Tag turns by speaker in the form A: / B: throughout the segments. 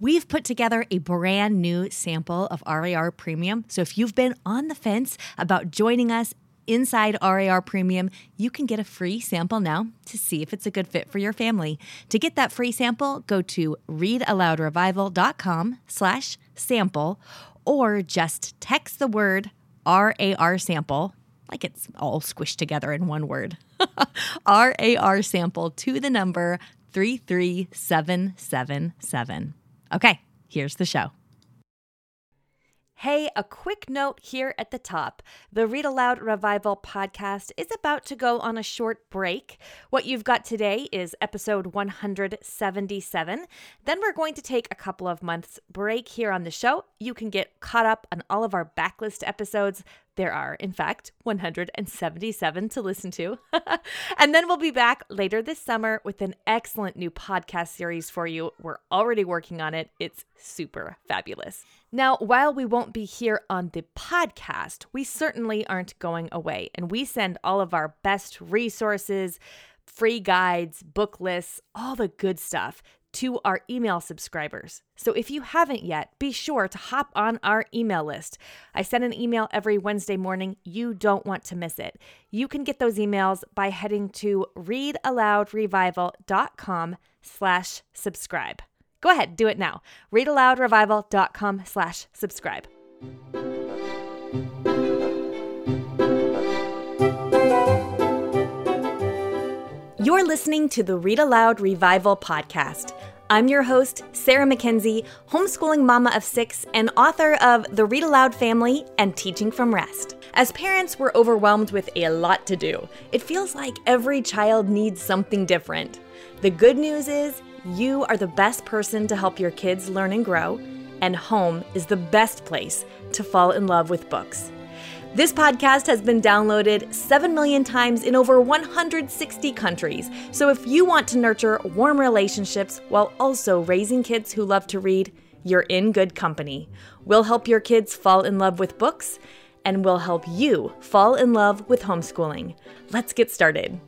A: we've put together a brand new sample of RAR Premium. So if you've been on the fence about joining us inside RAR Premium, you can get a free sample now to see if it's a good fit for your family. To get that free sample, go to readaloudrevival.com slash sample or just text the word RAR sample, like it's all squished together in one word, RAR sample to the number 33777. Okay, here's the show. Hey, a quick note here at the top. The Read Aloud Revival podcast is about to go on a short break. What you've got today is episode 177. Then we're going to take a couple of months break here on the show. You can get caught up on all of our backlist episodes. There are, in fact, 177 to listen to. and then we'll be back later this summer with an excellent new podcast series for you. We're already working on it. It's super fabulous. Now, while we won't be here on the podcast, we certainly aren't going away. And we send all of our best resources, free guides, book lists, all the good stuff to our email subscribers. So if you haven't yet, be sure to hop on our email list. I send an email every Wednesday morning. You don't want to miss it. You can get those emails by heading to readaloudrevival.com slash subscribe. Go ahead, do it now. readaloudrevival.com slash subscribe. You're listening to the Read Aloud Revival podcast. I'm your host, Sarah McKenzie, homeschooling mama of six and author of The Read Aloud Family and Teaching from Rest. As parents, we're overwhelmed with a lot to do. It feels like every child needs something different. The good news is, you are the best person to help your kids learn and grow, and home is the best place to fall in love with books. This podcast has been downloaded 7 million times in over 160 countries. So if you want to nurture warm relationships while also raising kids who love to read, you're in good company. We'll help your kids fall in love with books, and we'll help you fall in love with homeschooling. Let's get started.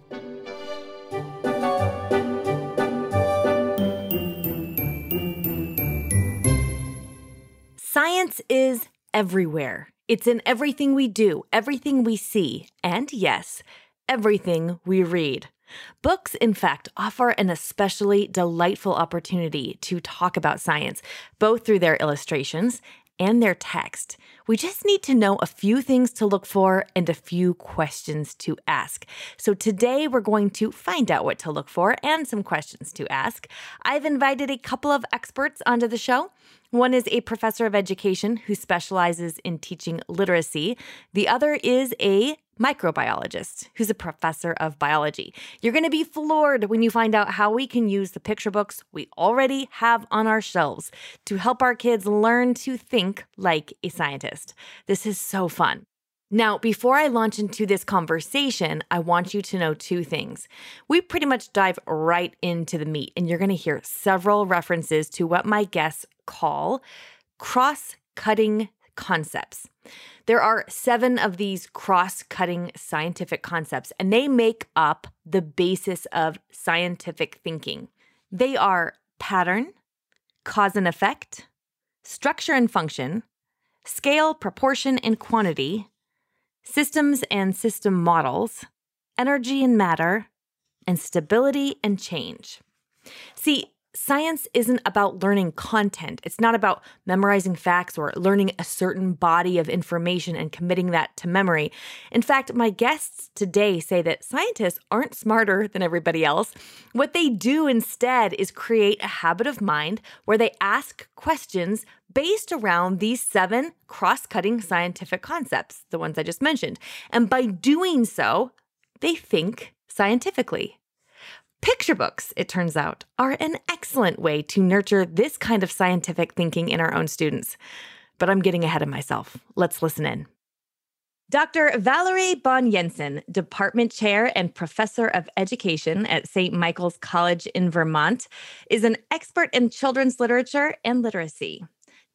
A: Science is everywhere. It's in everything we do, everything we see, and yes, everything we read. Books, in fact, offer an especially delightful opportunity to talk about science, both through their illustrations and their text. We just need to know a few things to look for and a few questions to ask. So today we're going to find out what to look for and some questions to ask. I've invited a couple of experts onto the show. One is a professor of education who specializes in teaching literacy. The other is a microbiologist who's a professor of biology. You're going to be floored when you find out how we can use the picture books we already have on our shelves to help our kids learn to think like a scientist. This is so fun. Now, before I launch into this conversation, I want you to know two things. We pretty much dive right into the meat, and you're going to hear several references to what my guests call cross cutting concepts. There are seven of these cross cutting scientific concepts, and they make up the basis of scientific thinking. They are pattern, cause and effect, structure and function, scale, proportion, and quantity, systems and system models, energy and matter, and stability and change. See, science isn't about learning content. It's not about memorizing facts or learning a certain body of information and committing that to memory. In fact, my guests today say that scientists aren't smarter than everybody else. What they do instead is create a habit of mind where they ask questions based around these seven cross cutting scientific concepts, the ones I just mentioned. And by doing so, they think scientifically. Picture books, it turns out, are an excellent way to nurture this kind of scientific thinking in our own students. But I'm getting ahead of myself. Let's listen in. Dr. Valerie Bang-Jensen, Department Chair and Professor of Education at St. Michael's College in Vermont, is an expert in children's literature and literacy.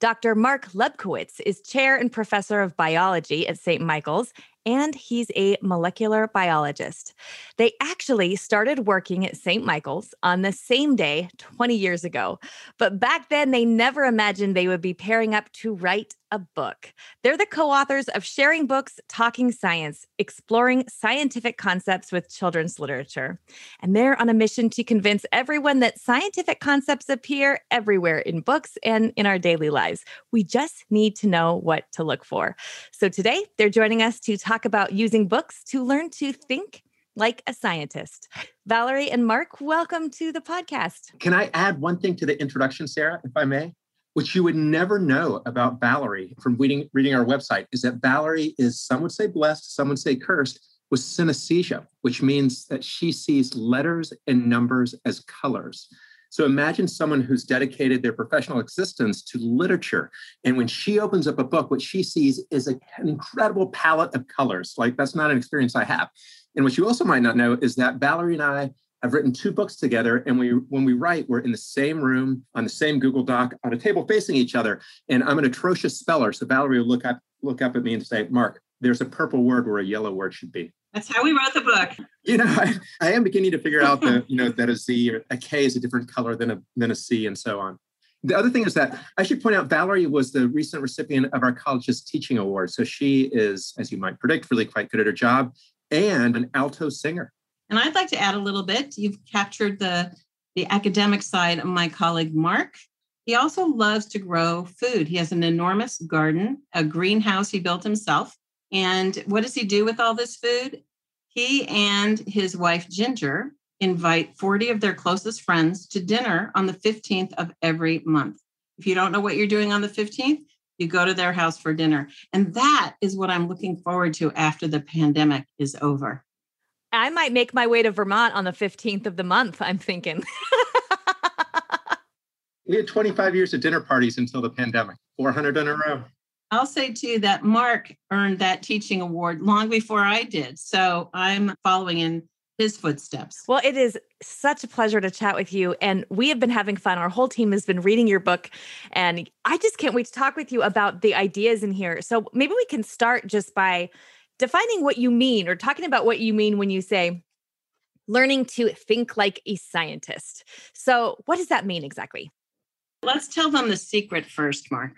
A: Dr. Mark Lubkowitz is Chair and Professor of Biology at St. Michael's and he's a molecular biologist. They actually started working at St. Michael's on the same day 20 years ago. But back then, they never imagined they would be pairing up to write a book. They're the co authors of Sharing Books, Talking Science, exploring scientific concepts with children's literature. And they're on a mission to convince everyone that scientific concepts appear everywhere in books and in our daily lives. We just need to know what to look for. So today, they're joining us to talk about using books to learn to think like a scientist. Valerie and Mark, welcome to the podcast.
B: Can I add one thing to the introduction, Sarah, if I may? Which you would never know about Valerie from reading, reading our website is that Valerie is, some would say blessed, some would say cursed, with synesthesia, which means that she sees letters and numbers as colors. So imagine someone who's dedicated their professional existence to literature. And when she opens up a book, what she sees is an incredible palette of colors. Like that's not an experience I have. And what you also might not know is that Valerie and I have written two books together. And we when we write, we're in the same room on the same Google Doc on a table facing each other. And I'm an atrocious speller. So Valerie will look up, look up at me and say, Mark, there's a purple word where a yellow word should be.
C: That's how we wrote the book.
B: You know, I, I am beginning to figure out that, you know, that a Z or a K is a different color than a than a C and so on. The other thing is that I should point out Valerie was the recent recipient of our college's teaching award. So she is, as you might predict, really quite good at her job and an alto singer.
C: And I'd like to add a little bit. You've captured the the academic side of my colleague Mark. He also loves to grow food. He has an enormous garden, a greenhouse he built himself. And what does he do with all this food? He and his wife, Ginger, invite 40 of their closest friends to dinner on the 15th of every month. If you don't know what you're doing on the 15th, you go to their house for dinner. And that is what I'm looking forward to after the pandemic is over.
A: I might make my way to Vermont on the 15th of the month, I'm thinking.
B: we had 25 years of dinner parties until the pandemic, 400 in a row.
C: I'll say too that Mark earned that teaching award long before I did. So I'm following in his footsteps.
A: Well, it is such a pleasure to chat with you. And we have been having fun. Our whole team has been reading your book. And I just can't wait to talk with you about the ideas in here. So maybe we can start just by defining what you mean or talking about what you mean when you say learning to think like a scientist. So, what does that mean exactly?
C: Let's tell them the secret first, Mark.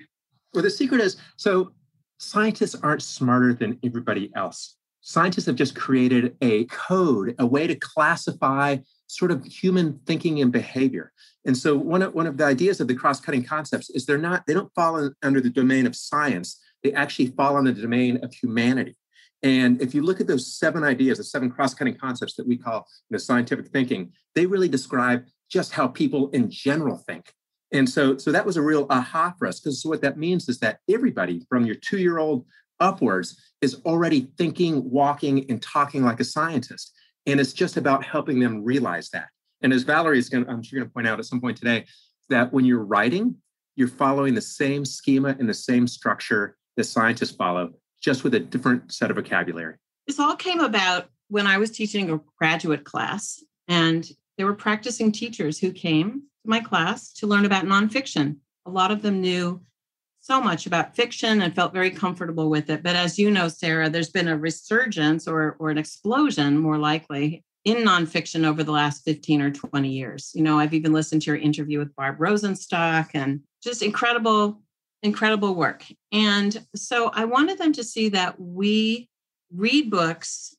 B: Well, the secret is so scientists aren't smarter than everybody else. Scientists have just created a code, a way to classify sort of human thinking and behavior. And so one of, one of the ideas of the cross-cutting concepts is they're not, they don't fall in, under the domain of science. They actually fall under the domain of humanity. And if you look at those seven ideas, the seven cross-cutting concepts that we call you know, scientific thinking, they really describe just how people in general think. And so, so that was a real aha for us because what that means is that everybody from your two-year-old upwards is already thinking, walking, and talking like a scientist. And it's just about helping them realize that. And as Valerie is going, I'm sure going to point out at some point today, that when you're writing, you're following the same schema and the same structure that scientists follow just with a different set of vocabulary.
C: This all came about when I was teaching a graduate class, and there were practicing teachers who came to my class to learn about nonfiction. A lot of them knew so much about fiction and felt very comfortable with it. But as you know, Sarah, there's been a resurgence or, or an explosion, more likely, in nonfiction over the last 15 or 20 years. You know, I've even listened to your interview with Barb Rosenstock and just incredible incredible work. And so I wanted them to see that we read books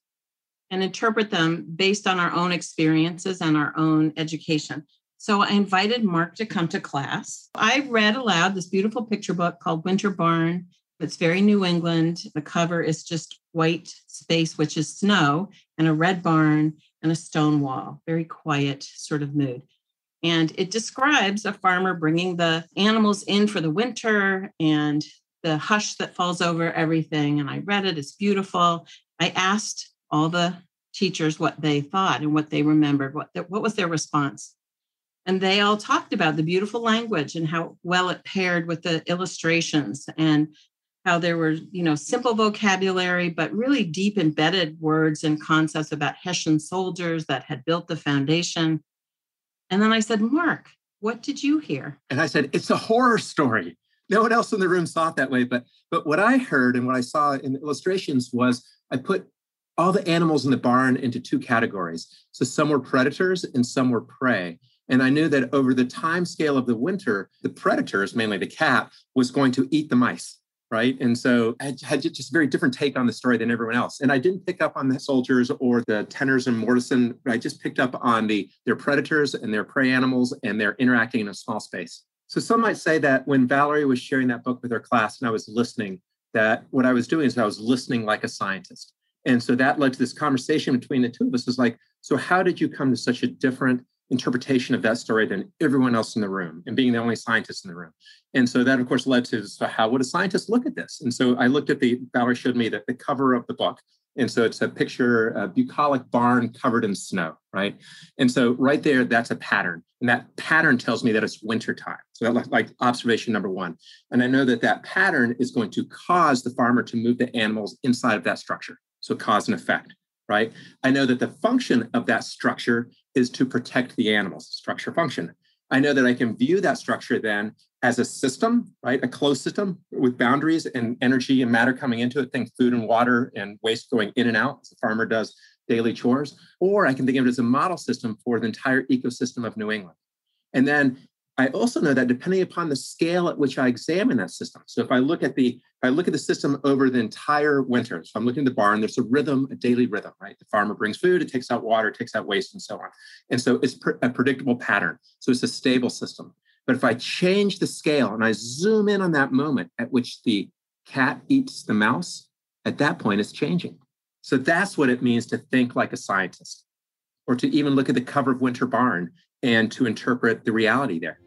C: and interpret them based on our own experiences and our own education. So I invited Mark to come to class. I read aloud this beautiful picture book called Winter Barn. It's very New England. The cover is just white space, which is snow, and a red barn and a stone wall. Very quiet sort of mood. And it describes a farmer bringing the animals in for the winter and the hush that falls over everything. And I read it, it's beautiful. I asked all the teachers what they thought and what they remembered, what, the, what was their response. And they all talked about the beautiful language and how well it paired with the illustrations and how there were, you know, simple vocabulary, but really deep embedded words and concepts about Hessian soldiers that had built the foundation and then I said, Mark, what did you hear?
B: And I said, it's a horror story. No one else in the room saw it that way. But but what I heard and what I saw in the illustrations was I put all the animals in the barn into two categories. So some were predators and some were prey. And I knew that over the time scale of the winter, the predators, mainly the cat, was going to eat the mice right? And so I had just a very different take on the story than everyone else. And I didn't pick up on the soldiers or the tenons and mortises. I just picked up on the their predators and their prey animals, and they're interacting in a small space. So some might say that when Valerie was sharing that book with her class and I was listening, that what I was doing is I was listening like a scientist. And so that led to this conversation between the two of us is like, so how did you come to such a different interpretation of that story than everyone else in the room and being the only scientist in the room. And so that, of course, led to so how would a scientist look at this? And so I looked at the, Valerie showed me that the cover of the book. And so it's a picture, a bucolic barn covered in snow, right? And so right there, that's a pattern. And that pattern tells me that it's wintertime. So that like observation number one. And I know that that pattern is going to cause the farmer to move the animals inside of that structure. So cause and effect right? I know that the function of that structure is to protect the animals, structure function. I know that I can view that structure then as a system, right? A closed system with boundaries and energy and matter coming into it, think food and water and waste going in and out as the farmer does daily chores. Or I can think of it as a model system for the entire ecosystem of New England. And then I also know that depending upon the scale at which I examine that system. So if I look at the if I look at the system over the entire winter, so I'm looking at the barn, there's a rhythm, a daily rhythm, right? The farmer brings food, it takes out water, it takes out waste, and so on. And so it's a predictable pattern. So it's a stable system. But if I change the scale and I zoom in on that moment at which the cat eats the mouse, at that point it's changing. So that's what it means to think like a scientist, or to even look at the cover of Winter Barn and to interpret the reality there.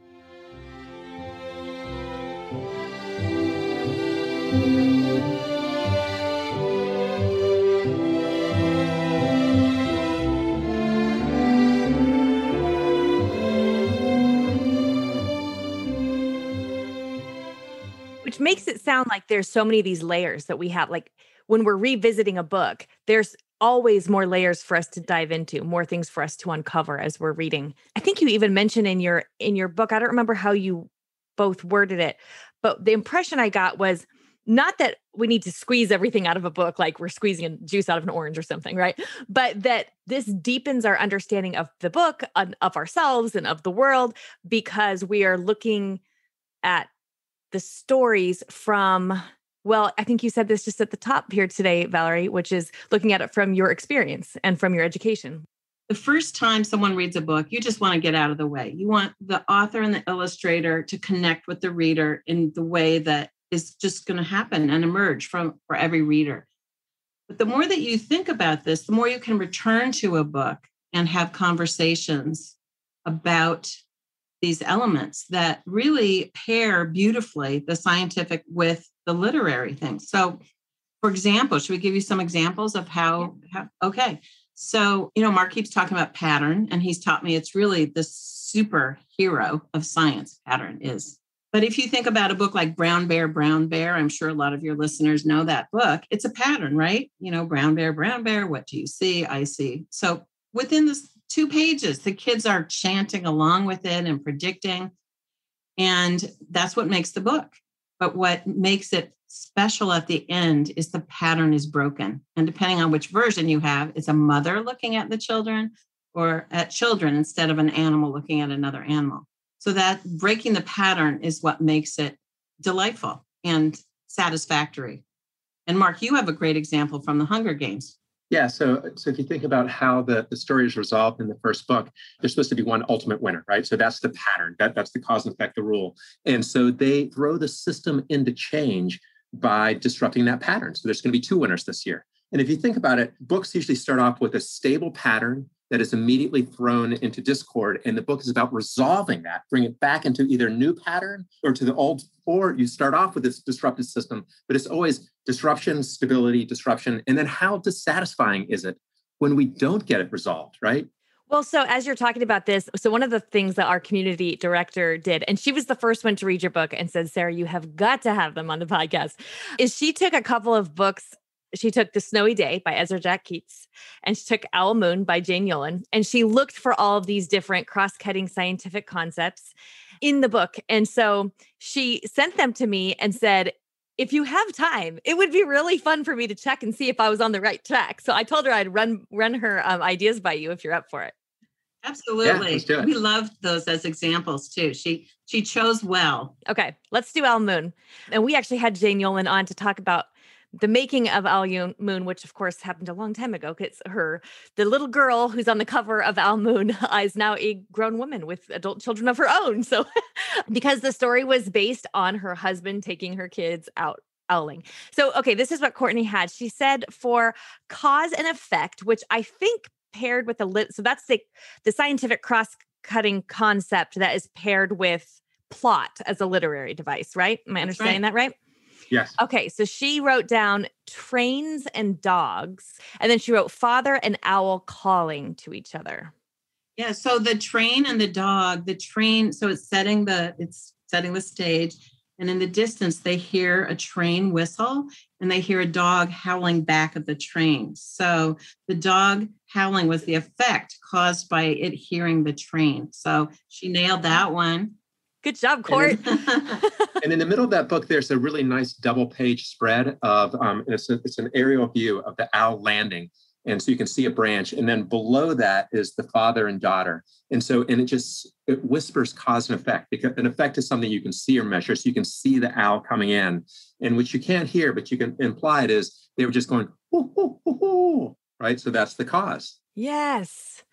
A: Which makes it sound like there's so many of these layers that we have. Like when we're revisiting a book, there's always more layers for us to dive into, more things for us to uncover as we're reading. I think you even mentioned in your in your book, I don't remember how you both worded it, but the impression I got was not that we need to squeeze everything out of a book like we're squeezing juice out of an orange or something, right? But that this deepens our understanding of the book, of ourselves, and of the world because we are looking at the stories from well, I think you said this just at the top here today, Valerie, which is looking at it from your experience and from your education.
C: The first time someone reads a book, you just want to get out of the way. You want the author and the illustrator to connect with the reader in the way that is just going to happen and emerge from for every reader. But the more that you think about this, the more you can return to a book and have conversations about these elements that really pair beautifully the scientific with the literary things. So, for example, should we give you some examples of how, how okay. So, you know, Mark keeps talking about pattern, and he's taught me it's really the superhero of science pattern is but if you think about a book like Brown Bear, Brown Bear, I'm sure a lot of your listeners know that book. It's a pattern, right? You know, Brown Bear, Brown Bear, what do you see? I see. So within the two pages, the kids are chanting along with it and predicting. And that's what makes the book. But what makes it special at the end is the pattern is broken. And depending on which version you have, it's a mother looking at the children or at children instead of an animal looking at another animal. So that breaking the pattern is what makes it delightful and satisfactory. And Mark, you have a great example from the Hunger Games.
B: Yeah, so so if you think about how the, the story is resolved in the first book, there's supposed to be one ultimate winner, right? So that's the pattern, that, that's the cause and effect, the rule. And so they throw the system into change by disrupting that pattern. So there's going to be two winners this year. And if you think about it, books usually start off with a stable pattern that is immediately thrown into discord. And the book is about resolving that, bring it back into either new pattern or to the old, or you start off with this disrupted system, but it's always disruption, stability, disruption. And then how dissatisfying is it when we don't get it resolved, right?
A: Well, so as you're talking about this, so one of the things that our community director did, and she was the first one to read your book and said, Sarah, you have got to have them on the podcast, is she took a couple of books she took The Snowy Day by Ezra Jack Keats and she took Owl Moon by Jane Yolen. And she looked for all of these different cross cutting scientific concepts in the book. And so she sent them to me and said, if you have time, it would be really fun for me to check and see if I was on the right track. So I told her I'd run run her um, ideas by you if you're up for it.
C: Absolutely.
B: Yeah,
C: we loved those as examples too. She she chose well.
A: Okay, let's do Owl Moon. And we actually had Jane Yolen on to talk about the making of Owl Moon, which of course happened a long time ago. It's her, the little girl who's on the cover of Owl Moon is now a grown woman with adult children of her own. So, because the story was based on her husband taking her kids out owling. So, okay, this is what Courtney had. She said for cause and effect, which I think paired with a lit. So that's the the scientific cross cutting concept that is paired with plot as a literary device, right? Am I understanding
C: right.
A: that right?
B: Yes.
A: Okay, so she wrote down trains and dogs, and then she wrote father and owl calling to each other.
C: Yeah. So the train and the dog, the train, so it's setting the it's setting the stage. And in the distance, they hear a train whistle and they hear a dog howling back at the train. So the dog howling was the effect caused by it hearing the train. So she nailed that one.
A: Good job, Court.
B: And in the middle of that book, there's a really nice double page spread of, um, it's, a, it's an aerial view of the owl landing. And so you can see a branch. And then below that is the father and daughter. And so, and it just, it whispers cause and effect because an effect is something you can see or measure. So you can see the owl coming in and which you can't hear, but you can imply it is they were just going, "Hoo, hoo, hoo, hoo," right? So that's the cause.
A: yes.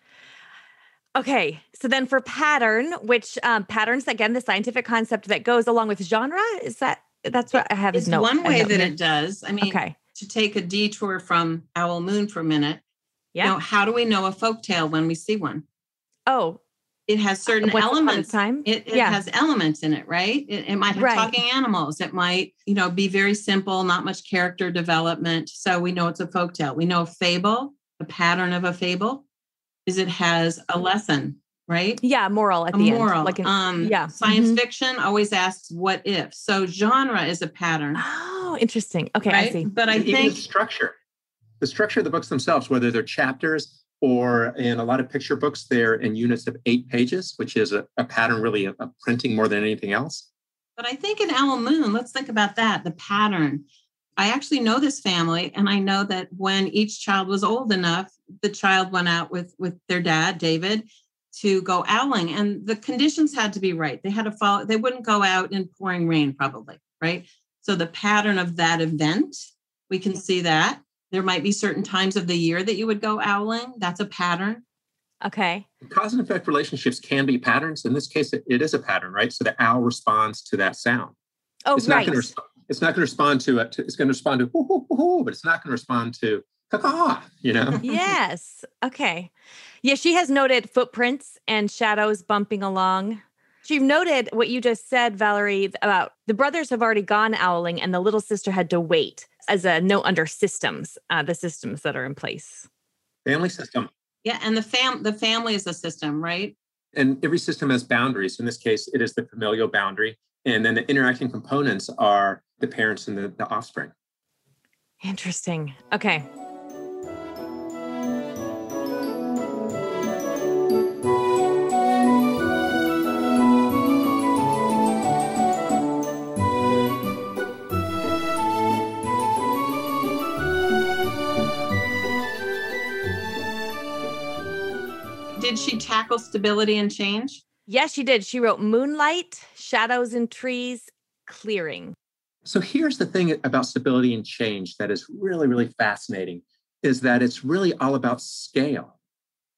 A: Okay, so then for pattern, which um, patterns again, the scientific concept that goes along with genre is that that's what I have
C: it's
A: note.
C: one way that it does. I mean,
A: Okay,
C: to take a detour from Owl Moon for a minute,
A: yeah.
C: you know, how do we know a folk tale when we see one?
A: oh,
C: It has certain
A: once
C: elements.
A: time.
C: It, it
A: Yeah.
C: has elements in it, right? It, it might have
A: Right.
C: talking animals. It might, you know, be very simple, not much character development. So we know it's a folk tale. We know a fable, the pattern of a fable is it has a lesson, right?
A: yeah, moral at
C: a
A: the
C: moral.
A: end. Like an,
C: um,
A: yeah.
C: Science
A: Mhm.
C: fiction always asks what if. So genre is a pattern,
A: Oh, interesting. Okay, I see.
C: But I
B: And even
C: think
B: the structure, the structure of the books themselves, whether they're chapters or in a lot of picture books, they're in units of eight pages, which is a, a pattern really of, of printing more than anything else.
C: But I think in Owl Moon, let's think about that the pattern. I actually know this family, and I know that when each child was old enough, the child went out with with their dad, David, to go owling, and the conditions had to be right. They had to follow. They wouldn't go out in pouring rain, probably, right? So the pattern of that event, we can see that there might be certain times of the year that you would go owling. That's a pattern.
A: Okay.
B: Cause and effect relationships can be patterns. In this case, it, it is a pattern, right? So the owl responds to that sound.
A: Oh,
B: it's
A: right.
B: not going to. It's not going to respond to it. It's going to respond to hoo, hoo, hoo, hoo, but it's not going to respond to caw, you know.
A: yes. Okay. Yeah, she has noted footprints and shadows bumping along. She noted what you just said, Valerie, about the brothers have already gone owling and the little sister had to wait as a note under systems, uh, the systems that are in place.
B: Family system,
C: Yeah, and the fam the family is a system, right?
B: and every system has boundaries. In this case, it is the familial boundary, and then the interacting components are the parents and the, the offspring.
A: Interesting. Okay.
C: Tackle stability and change?
A: Yes, she did. She wrote moonlight, shadows in trees, clearing.
B: So here's the thing about stability and change that is really, really fascinating is that it's really all about scale,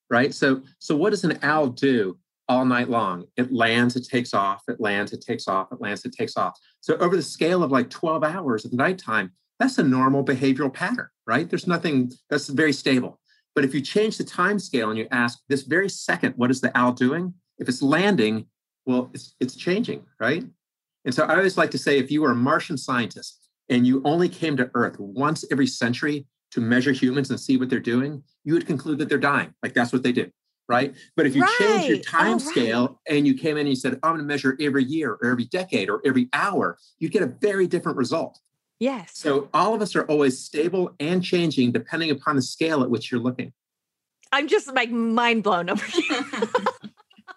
B: right? So, so what does an owl do all night long? It lands, it takes off, it lands, it takes off, it lands, it takes off. So over the scale of like 12 hours of nighttime, that's a normal behavioral pattern, right? There's nothing that's very stable. But if you change the time scale and you ask this very second, what is the owl doing? If it's landing, well, it's it's changing, right? And so I always like to say if you were a Martian scientist and you only came to Earth once every century to measure humans and see what they're doing, you would conclude that they're dying. Like that's what they do, right? But if you change your
A: Right.
B: time
A: Oh, right.
B: scale and you came in and you said, I'm going to measure every year or every decade or every hour, you'd get a very different result.
A: Yes.
B: So all of us are always stable and changing depending upon the scale at which you're looking.
A: I'm just like mind blown over here.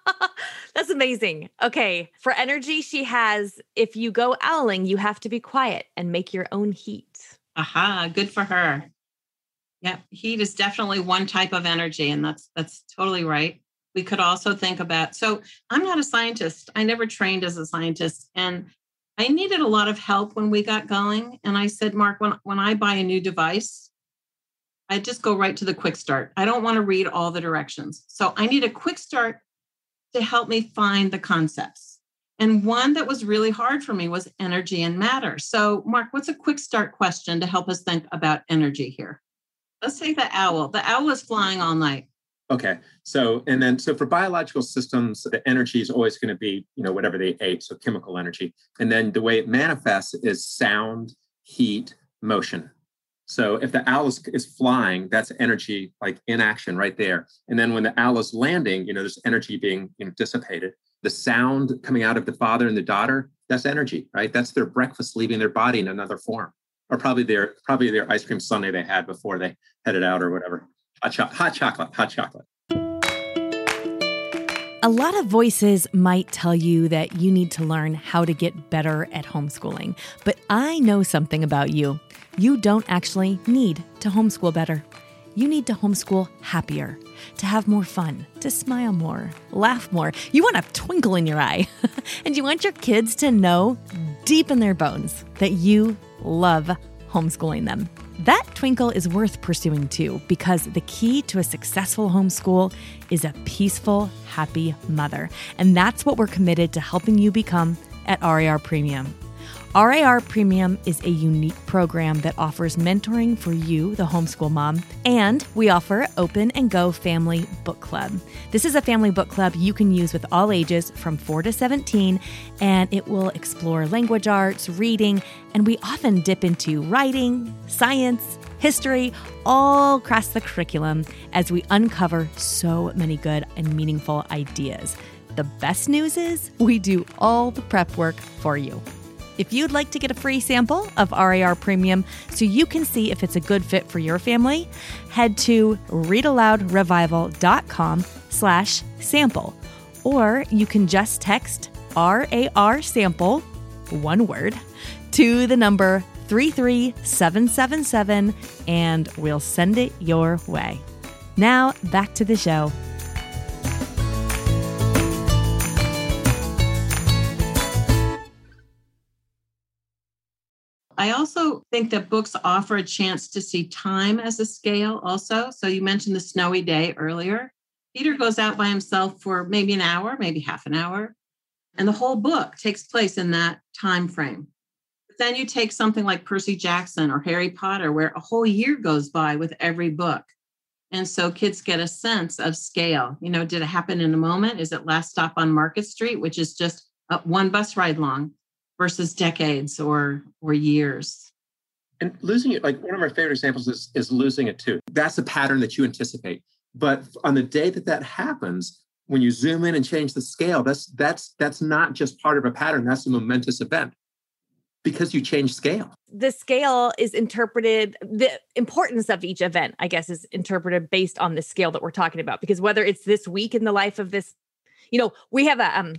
A: That's amazing. Okay. For energy, she has if you go owling, you have to be quiet and make your own heat.
C: Aha, good for her. Yep, heat is definitely one type of energy, and that's that's totally right. We could also think about so I'm not a scientist. I never trained as a scientist. And I needed a lot of help when we got going. And I said, Mark, when, when I buy a new device, I just go right to the quick start. I don't want to read all the directions. So I need a quick start to help me find the concepts. And one that was really hard for me was energy and matter. So, Mark, what's a quick start question to help us think about energy here? Let's take the owl. The owl is flying all night.
B: Okay. So, and then, so for biological systems, the energy is always going to be, you know, whatever they ate. So chemical energy. And then the way it manifests is sound, heat, motion. So if the owl is, is flying, that's energy like in action right there. And then when the owl is landing, you know, there's energy being you know, dissipated. The sound coming out of the father and the daughter, that's energy, right? That's their breakfast leaving their body in another form. Or probably their probably their ice cream sundae they had before they headed out or whatever. Hot, cho- hot chocolate, hot chocolate.
A: A lot of voices might tell you that you need to learn how to get better at homeschooling, but I know something about you. You don't actually need to homeschool better. You need to homeschool happier, to have more fun, to smile more, laugh more. You want a twinkle in your eye, and you want your kids to know deep in their bones that you love homeschooling them. That twinkle is worth pursuing too, because the key to a successful homeschool is a peaceful, happy mother. And that's what we're committed to helping you become at RAR Premium. RAR Premium is a unique program that offers mentoring for you, the homeschool mom, and we offer Open and Go Family Book Club. This is a family book club you can use with all ages from 4 to 17, and it will explore language arts, reading, and we often dip into writing, science, history, all across the curriculum as we uncover so many good and meaningful ideas. The best news is we do all the prep work for you. If you'd like to get a free sample of RAR Premium so you can see if it's a good fit for your family, head to readaloudrevival.com slash sample. Or you can just text RAR sample, one word, to the number 33777 and we'll send it your way. Now back to the show.
C: I also think that books offer a chance to see time as a scale, also. So you mentioned the snowy day earlier. Peter goes out by himself for maybe an hour, maybe half an hour, and the whole book takes place in that time frame. But then you take something like Percy Jackson or Harry Potter, where a whole year goes by with every book. And so kids get a sense of scale. You know, did it happen in a moment? Is it last stop on Market Street, which is just uh, one bus ride long? Versus decades or or years.
B: And losing it like one of my favorite examples is is losing a tooth that's a pattern that you anticipate. But on the day that that happens when you zoom in and change the scale that's that's that's not just part of a pattern that's a momentous event. Because you change scale.
A: The scale is interpreted the importance of each event i guess is interpreted based on the scale that we're talking about. Because whether it's this week in the life of this you know we have a um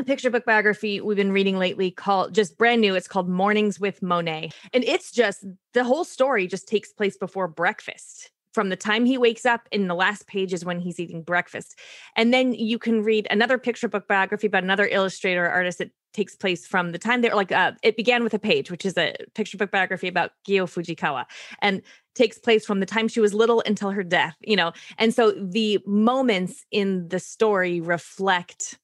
A: a picture book biography we've been reading lately called just brand new. It's called Mornings with Monet. And it's just the whole story just takes place before breakfast. From the time he wakes up in the last page is when he's eating breakfast. And then you can read another picture book biography about another illustrator artist that takes place from the time they're like uh, it began with a page which is a picture book biography about Gyo Fujikawa and takes place from the time she was little until her death you know and so the moments in the story reflect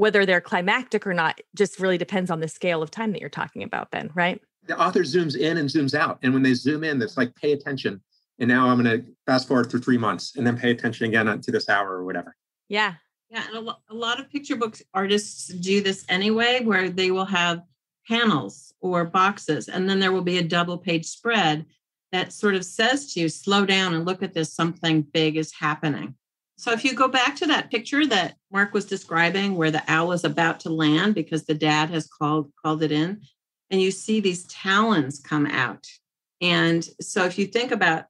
A: whether they're climactic or not just really depends on the scale of time that you're talking about then right?
B: The author zooms in and zooms out and when they zoom in it's like pay attention and now i'm going to fast forward through three months and then pay attention again to this hour or whatever.
A: Yeah.
C: Yeah and a, lo- a lot of picture books artists do this anyway where they will have panels or boxes and then there will be a double page spread that sort of says to you slow down and look at this something big is happening so if you go back to that picture that Mark was describing where the owl is about to land because the dad has called called it in and you see these talons come out. And so if you think about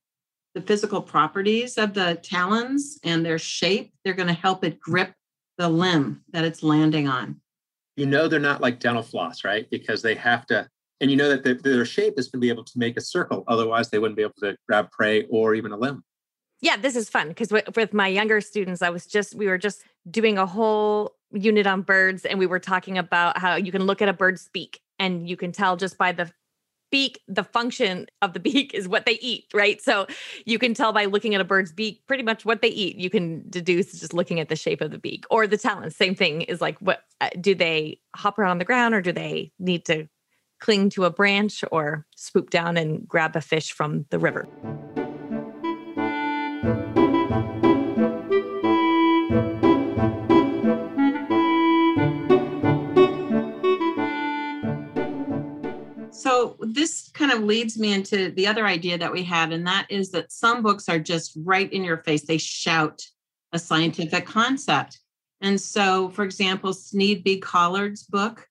C: the physical properties of the talons and their shape, they're going to help it grip the limb that it's landing on.
B: You know they're not like dental floss, right? Because they have to, and you know that their shape is to be able to make a circle. Otherwise, they wouldn't be able to grab prey or even a limb.
A: Yeah, this is fun because with my younger students, I was just, we were just doing a whole unit on birds and we were talking about how you can look at a bird's beak and you can tell just by the beak, the function of the beak is what they eat, right? So you can tell by looking at a bird's beak pretty much what they eat. You can deduce just looking at the shape of the beak or the talons. Same thing is like, what uh, do they hop around the ground or do they need to cling to a branch or swoop down and grab a fish from the river?
C: This kind of leads me into the other idea that we had, and that is that some books are just right in your face. They shout a scientific concept. And so, for example, Sneed B. Collard's book,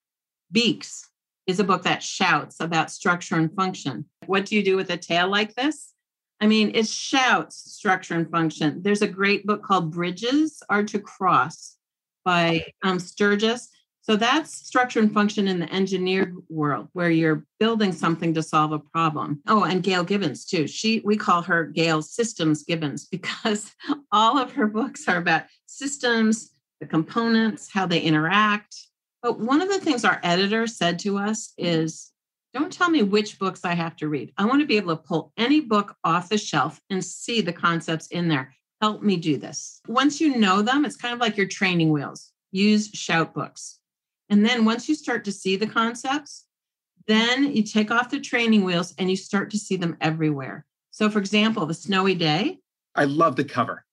C: Beaks, is a book that shouts about structure and function. What do you do with a tail like this? I mean, it shouts structure and function. There's a great book called Bridges Are to Cross by um, Sturges. So that's structure and function in the engineered world where you're building something to solve a problem. Oh, and Gail Gibbons too. She we call her Gail Systems Gibbons because all of her books are about systems, the components, how they interact. But one of the things our editor said to us is don't tell me which books I have to read. I want to be able to pull any book off the shelf and see the concepts in there. Help me do this. Once you know them, it's kind of like your training wheels. Use shout books and then once you start to see the concepts, then you take off the training wheels and you start to see them everywhere. So, for example, the snowy day.
B: I love the cover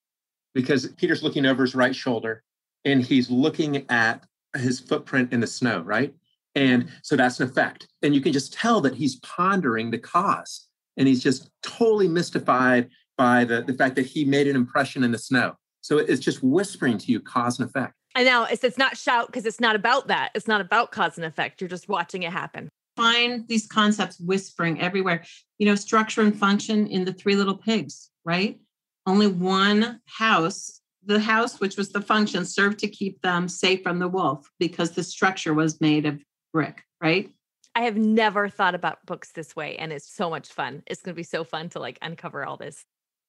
B: because Peter's looking over his right shoulder and he's looking at his footprint in the snow, right? And so that's an effect. And you can just tell that he's pondering the cause and he's just totally mystified by the, the fact that he made an impression in the snow. So it's just whispering to you cause and effect.
A: And now it's, it's not shout because it's not about that. It's not about cause and effect. You're just watching it happen.
C: Find these concepts whispering everywhere. You know, structure and function in the three little pigs, right? Only one house, the house, which was the function, served to keep them safe from the wolf because the structure was made of brick, right?
A: I have never thought about books this way, and it's so much fun. It's going to be so fun to like uncover all this.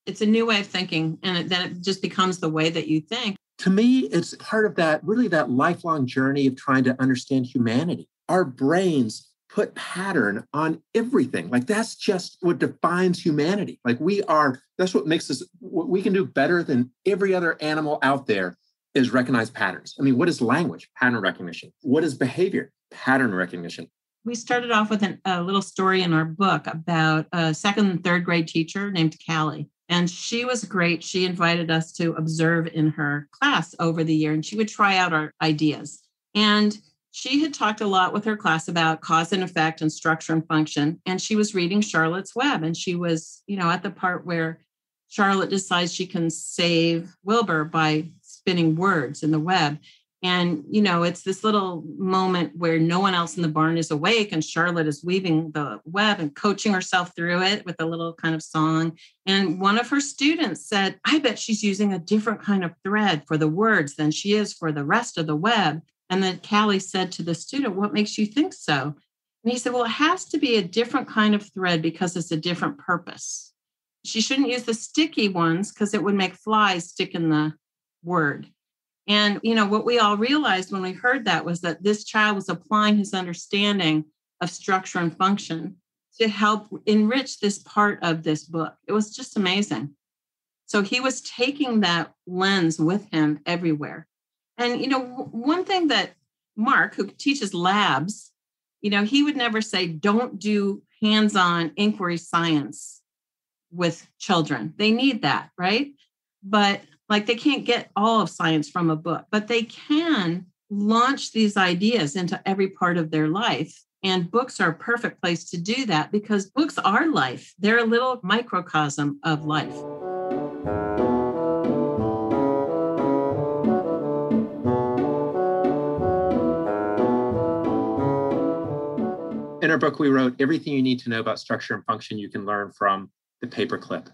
C: It's a new way of thinking, and then it just becomes the way that you think
B: to me, it's part of that really that lifelong journey of trying to understand humanity. Our brains put pattern on everything. Like that's just what defines humanity. Like we are, that's what makes us, what we can do better than every other animal out there is recognize patterns. I mean, what is language? Pattern recognition. What is behavior? Pattern recognition.
C: We started off with an, a little story in our book about a second and third grade teacher named Callie. And she was great. She invited us to observe in her class over the year, and she would try out our ideas. And she had talked a lot with her class about cause and effect and structure and function. And she was reading Charlotte's Web, and she was, you know, at the part where Charlotte decides she can save Wilbur by spinning words in the web. And, you know, it's this little moment where no one else in the barn is awake, and Charlotte is weaving the web and coaching herself through it with a little kind of song. And one of her students said, I bet she's using a different kind of thread for the words than she is for the rest of the web. And then Callie said to the student, What makes you think so? And he said, Well, it has to be a different kind of thread because it's a different purpose. She shouldn't use the sticky ones because it would make flies stick in the word. And, you know, what we all realized when we heard that was that this child was applying his understanding of structure and function to help enrich this part of this book. It was just amazing. So he was taking that lens with him everywhere. And, you know, one thing that Mark, who teaches labs, you know, he would never say, don't do hands on inquiry science with children. They need that, right? But like they can't get all of science from a book, but they can launch these ideas into every part of their life. And books are a perfect place to do that because books are life. They're a little microcosm of life.
B: In our book, we wrote everything you need to know about structure and function you can learn from the paperclip.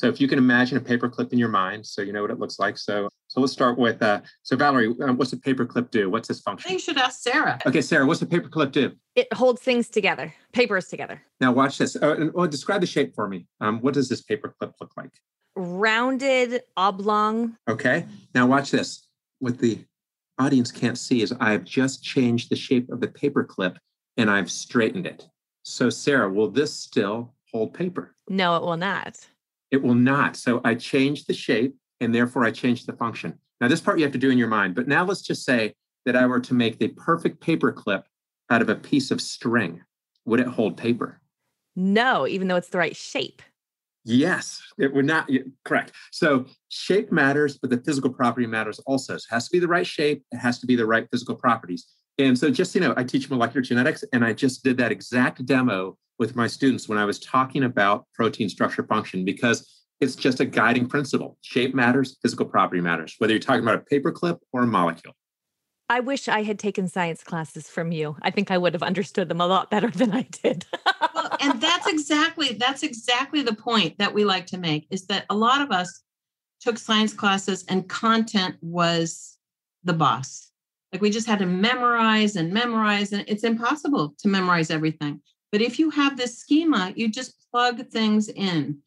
B: So if you can imagine a paperclip in your mind, so you know what it looks like. So So let's start with, uh, so Valerie, um, what's a paperclip do? What's its
C: I
B: function?
C: think you should ask Sarah.
B: Okay, Sarah, what's a paperclip do?
A: It holds things together, papers together.
B: Now watch this. Uh, and, oh, describe the shape for me. Um, what does this paperclip look like?
A: Rounded, oblong.
B: Okay. Now watch this. What the audience can't see is I've just changed the shape of the paperclip and I've straightened it. So Sarah, will this still hold paper?
A: No, it will not.
B: It will not. So I changed the shape and therefore I changed the function. Now this part you have to do in your mind, but now let's just say that I were to make the perfect paper clip out of a piece of string. Would it hold paper?
A: No, even though it's the right shape.
B: Yes, it would not. Correct. So shape matters, but the physical property matters also. So it has to be the right shape. It has to be the right physical properties. And so just, you know, I teach molecular genetics and I just did that exact demo with my students when I was talking about protein structure function because it's just a guiding principle. Shape matters, physical property matters, whether you're talking about a paperclip or a molecule.
A: I wish I had taken science classes from you. I think I would have understood them a lot better than I did.
C: well, and that's exactly that's exactly the point that we like to make is that a lot of us took science classes and content was the boss like we just had to memorize and memorize and it's impossible to memorize everything but if you have this schema you just plug things in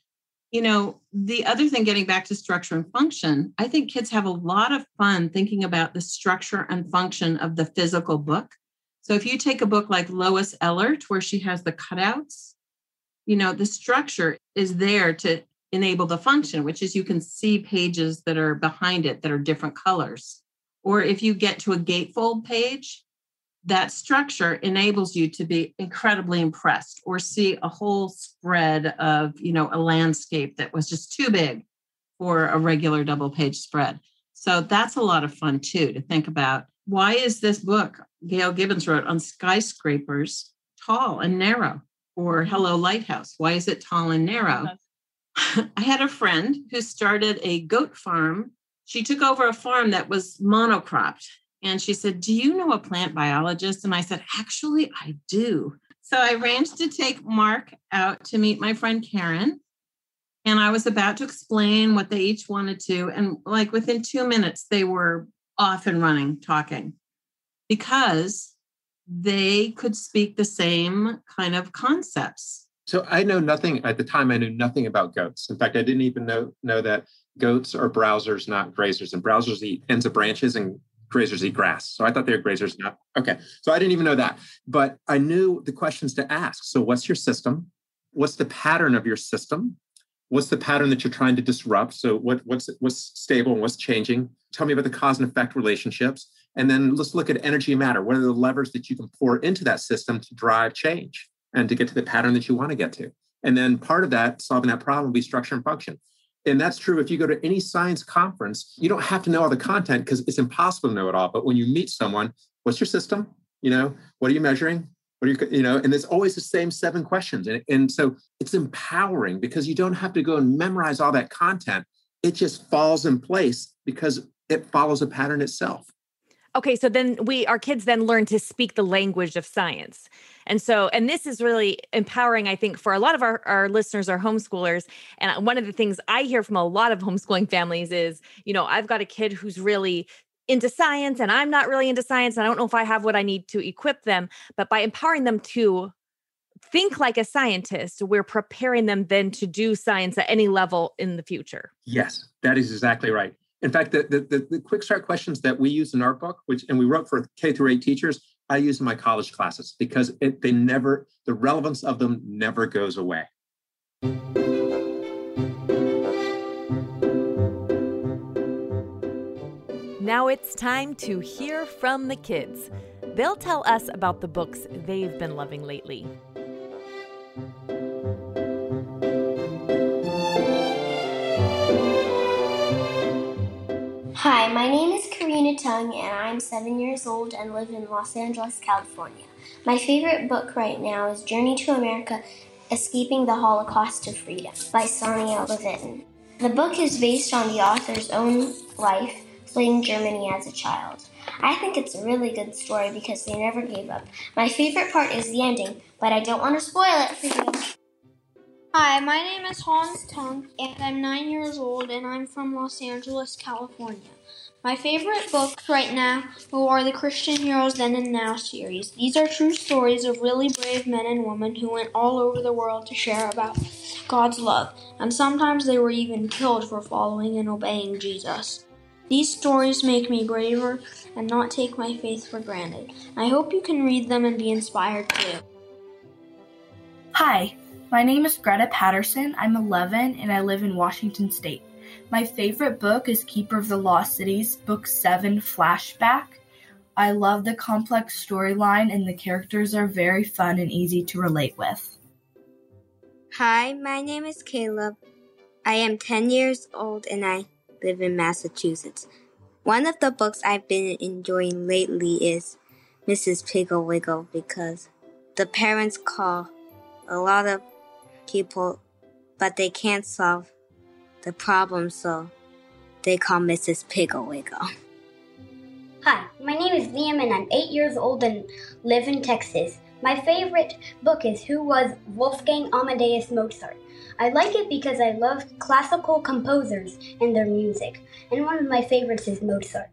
C: you know the other thing getting back to structure and function i think kids have a lot of fun thinking about the structure and function of the physical book so if you take a book like Lois Ehlert, where she has the cutouts, you know, the structure is there to enable the function, which is you can see pages that are behind it that are different colors. Or if you get to a gatefold page, that structure enables you to be incredibly impressed or see a whole spread of, you know, a landscape that was just too big for a regular double page spread. So that's a lot of fun too to think about why is this book Gail Gibbons wrote on skyscrapers tall and narrow? Or mm-hmm. Hello Lighthouse, why is it tall and narrow? Uh-huh. I had a friend who started a goat farm. She took over a farm that was monocropped. And she said, Do you know a plant biologist? And I said, Actually, I do. So I arranged to take Mark out to meet my friend Karen. And I was about to explain what they each wanted to. And like within two minutes, they were off and running talking because they could speak the same kind of concepts.
B: So I know nothing at the time. I knew nothing about goats. In fact, I didn't even know know that goats are browsers, not grazers, and browsers eat ends of branches and grazers eat grass. So I thought they were grazers, not okay. So I didn't even know that, but I knew the questions to ask. So what's your system? What's the pattern of your system? What's the pattern that you're trying to disrupt? So what what's what's stable and what's changing? Tell me about the cause and effect relationships. And then let's look at energy and matter. What are the levers that you can pour into that system to drive change and to get to the pattern that you want to get to? And then part of that, solving that problem, will be structure and function. And that's true if you go to any science conference, you don't have to know all the content because it's impossible to know it all. But when you meet someone, what's your system? You know, what are you measuring? What are you, you know, and there's always the same seven questions. And, and so it's empowering because you don't have to go and memorize all that content. It just falls in place because it follows a pattern itself.
A: Okay, so then we our kids then learn to speak the language of science. And so and this is really empowering I think for a lot of our our listeners are homeschoolers and one of the things I hear from a lot of homeschooling families is, you know, I've got a kid who's really into science and I'm not really into science and I don't know if I have what I need to equip them, but by empowering them to think like a scientist, we're preparing them then to do science at any level in the future.
B: Yes, that is exactly right. In fact, the, the, the, quick start questions that we use in our book, which and we wrote for K through eight teachers, I use in my college classes because it, they never, the relevance of them never goes away.
A: Now it's time to hear from the kids. They'll tell us about the books they've been loving lately.
D: Hi, my name is Karina Tung, and I'm seven years old and live in Los Angeles, California. My favorite book right now is Journey to America Escaping the Holocaust to Freedom by Sonia Levin. The book is based on the author's own life fleeing Germany as a child. I think it's a really good story because they never gave up. My favorite part is the ending, but I don't want to spoil it for you.
E: Hi, my name is Hans Tung, and I'm nine years old, and I'm from Los Angeles, California. My favorite books right now are the Christian Heroes Then and Now series. These are true stories of really brave men and women who went all over the world to share about God's love, and sometimes they were even killed for following and obeying Jesus. These stories make me braver and not take my faith for granted. I hope you can read them and be inspired too.
F: Hi, my name is Greta Patterson. I'm 11 and I live in Washington State. My favorite book is Keeper of the Lost Cities, Book 7 Flashback. I love the complex storyline and the characters are very fun and easy to relate with.
G: Hi, my name is Caleb. I am 10 years old and I live in Massachusetts. One of the books I've been enjoying lately is Mrs. Piggle Wiggle because the parents call a lot of people, but they can't solve the problem, so they call Mrs. Piggle Wiggle.
H: Hi, my name is Liam and I'm eight years old and live in Texas. My favorite book is Who Was Wolfgang Amadeus Mozart. I like it because I love classical composers and their music, and one of my favorites is Mozart.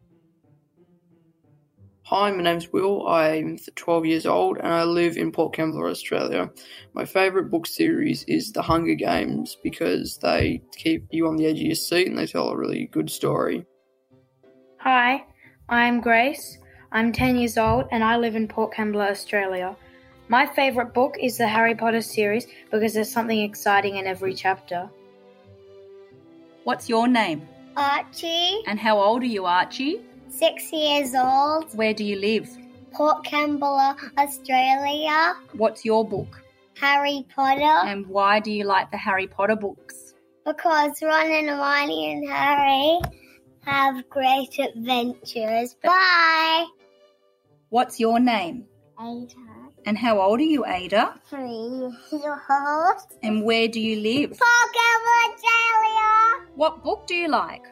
I: Hi, my name's Will. I'm 12 years old and I live in Port Kembla, Australia. My favourite book series is The Hunger Games because they keep you on the edge of your seat and they tell a really good story.
J: Hi, I'm Grace. I'm 10 years old and I live in Port Kembla, Australia. My favourite book is the Harry Potter series because there's something exciting in every chapter.
K: What's your name?
L: Archie.
K: And how old are you, Archie?
L: Six years old.
K: Where do you live?
L: Port Kembla, Australia.
K: What's your book?
L: Harry Potter.
K: And why do you like the Harry Potter books?
L: Because Ron and Hermione and Harry have great adventures. Bye.
K: What's your name?
L: Ada.
K: And how old are you, Ada?
L: Three years old.
K: And where do you live?
L: Port Kembla, Australia.
K: What book do you like?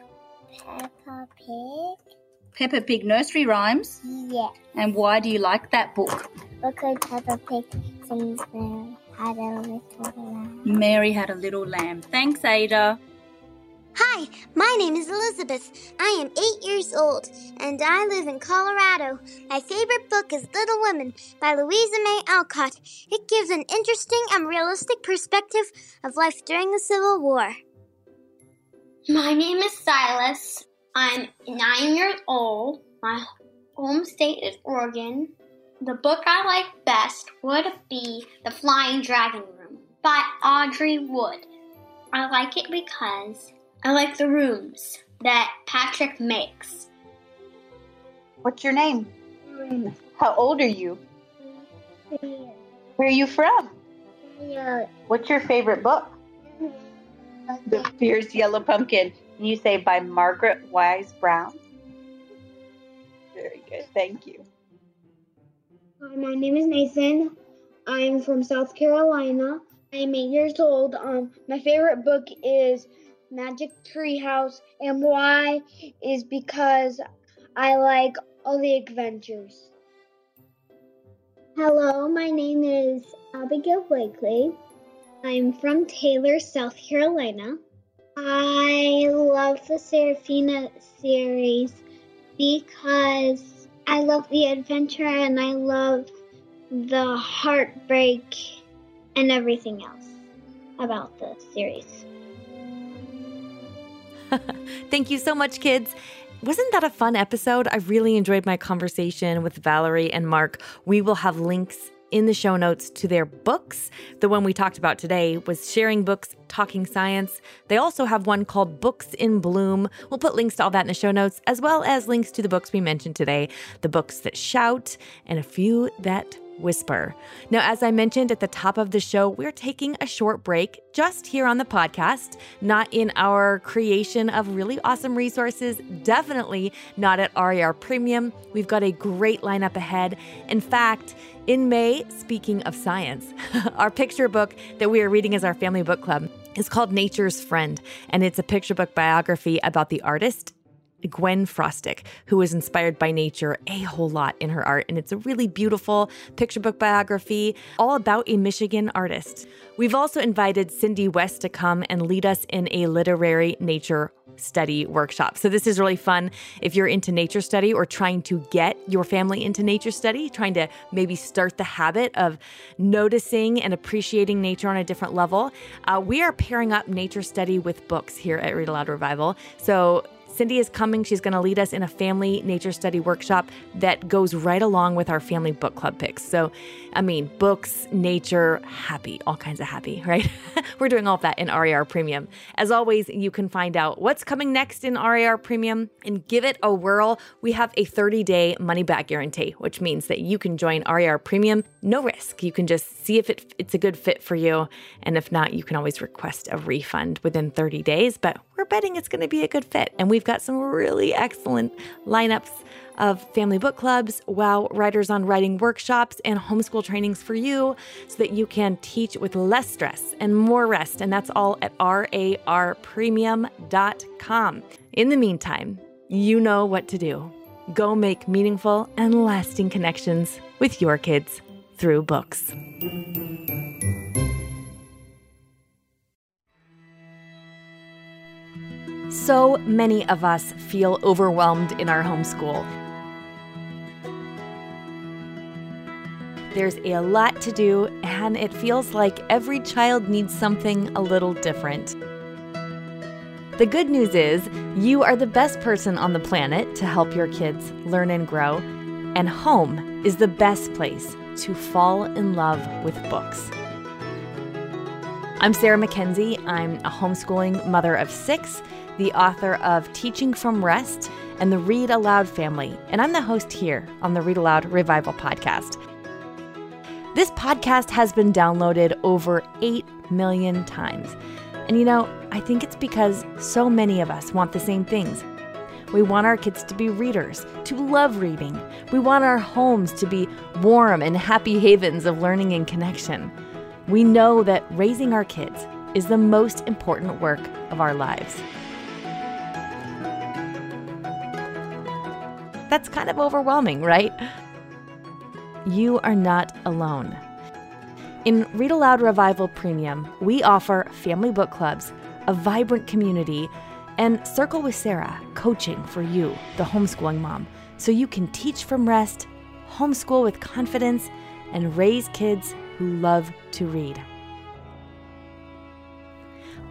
L: Peppa Pig.
K: Peppa Pig nursery rhymes?
L: Yeah.
K: And why do you like that book?
L: Because Peppa Pig sings Mary had a little lamb.
K: Mary had a little lamb. Thanks, Ada.
M: Hi, my name is Elizabeth. I am eight years old, and I live in Colorado. My favorite book is Little Women by Louisa May Alcott. It gives an interesting and realistic perspective of life during the Civil War.
E: My name is Silas. I'm nine years old. My home state is Oregon. The book I like best would be The Flying Dragon Room by Audrey Wood. I like it because I like the rooms that Patrick makes.
N: What's your name? How old are you? Where are you from? What's your favorite book? The Fierce Yellow Pumpkin. You say by Margaret Wise Brown? Very good. Thank you.
O: Hi, my name is Nathan. I'm from South Carolina. I'm eight years old. Um, my favorite book is Magic Treehouse, and why is because I like all the adventures. Hello, my name is Abigail Blakely. I'm from Taylor, South Carolina. I love the Seraphina series because I love the adventure and I love the heartbreak and everything else about the series.
A: Thank you so much, kids. Wasn't that a fun episode? I really enjoyed my conversation with Valerie and Mark. We will have links in the show notes to their books. The one we talked about today was Sharing Books, Talking Science. They also have one called Books in Bloom. We'll put links to all that in the show notes, as well as links to the books we mentioned today the books that shout and a few that whisper. Now, as I mentioned at the top of the show, we're taking a short break just here on the podcast, not in our creation of really awesome resources, definitely not at RER Premium. We've got a great lineup ahead. In fact, in May, speaking of science, our picture book that we are reading as our family book club is called Nature's Friend, and it's a picture book biography about the artist Gwen Frostic, who was inspired by nature a whole lot in her art. And it's a really beautiful picture book biography all about a Michigan artist. We've also invited Cindy West to come and lead us in a literary nature study workshop. So, this is really fun if you're into nature study or trying to get your family into nature study, trying to maybe start the habit of noticing and appreciating nature on a different level. Uh, we are pairing up nature study with books here at Read Aloud Revival. So, Cindy is coming. She's going to lead us in a family nature study workshop that goes right along with our family book club picks. So, I mean, books, nature, happy, all kinds of happy, right? We're doing all of that in RAR Premium. As always, you can find out what's coming next in RAR Premium and give it a whirl. We have a 30 day money back guarantee, which means that you can join RAR Premium, no risk. You can just see if it, it's a good fit for you. And if not, you can always request a refund within 30 days. But we're betting it's going to be a good fit. And we've got some really excellent lineups of family book clubs, wow writers on writing workshops, and homeschool trainings for you so that you can teach with less stress and more rest. And that's all at rarpremium.com. In the meantime, you know what to do. Go make meaningful and lasting connections with your kids through books. So many of us feel overwhelmed in our homeschool. There's a lot to do, and it feels like every child needs something a little different. The good news is, you are the best person on the planet to help your kids learn and grow, and home is the best place to fall in love with books. I'm Sarah Mackenzie. I'm a homeschooling mother of six the author of Teaching from Rest and the Read Aloud family, and I'm the host here on the Read Aloud Revival podcast. This podcast has been downloaded over 8 million times. And you know, I think it's because so many of us want the same things. We want our kids to be readers, to love reading. We want our homes to be warm and happy havens of learning and connection. We know that raising our kids is the most important work of our lives. That's kind of overwhelming, right? You are not alone. In Read Aloud Revival Premium, we offer family book clubs, a vibrant community, and Circle with Sarah coaching for you, the homeschooling mom, so you can teach from rest, homeschool with confidence, and raise kids who love to read.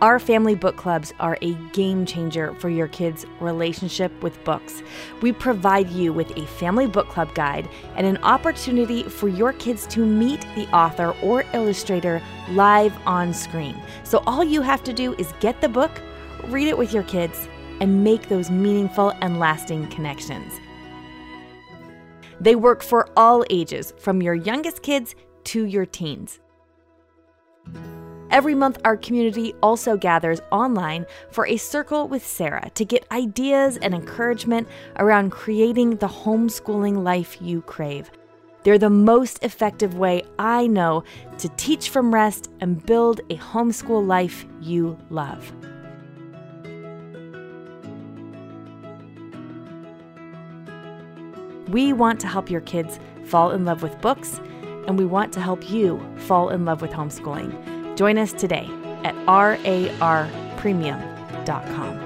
A: Our family book clubs are a game changer for your kids' relationship with books. We provide you with a family book club guide and an opportunity for your kids to meet the author or illustrator live on screen. So all you have to do is get the book, read it with your kids, and make those meaningful and lasting connections. They work for all ages, from your youngest kids to your teens. Every month, our community also gathers online for a circle with Sarah to get ideas and encouragement around creating the homeschooling life you crave. They're the most effective way I know to teach from rest and build a homeschool life you love. We want to help your kids fall in love with books, and we want to help you fall in love with homeschooling. Join us today at rarpremium.com.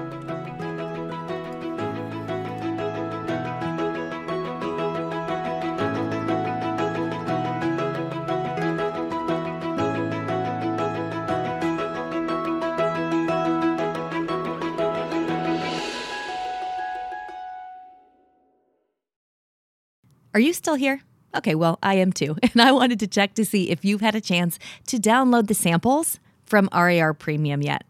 A: Are you still here? Okay, well, I am too. And I wanted to check to see if you've had a chance to download the samples from RAR Premium yet.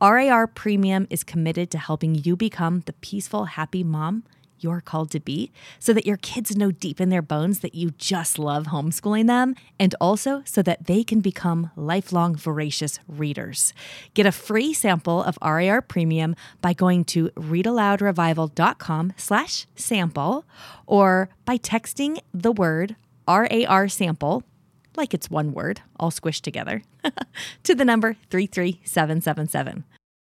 A: RAR Premium is committed to helping you become the peaceful, happy mom you're called to be so that your kids know deep in their bones that you just love homeschooling them and also so that they can become lifelong voracious readers. Get a free sample of RAR Premium by going to readaloudrevival.com slash sample or by texting the word RAR sample like it's one word, all squished together, to the number 33777.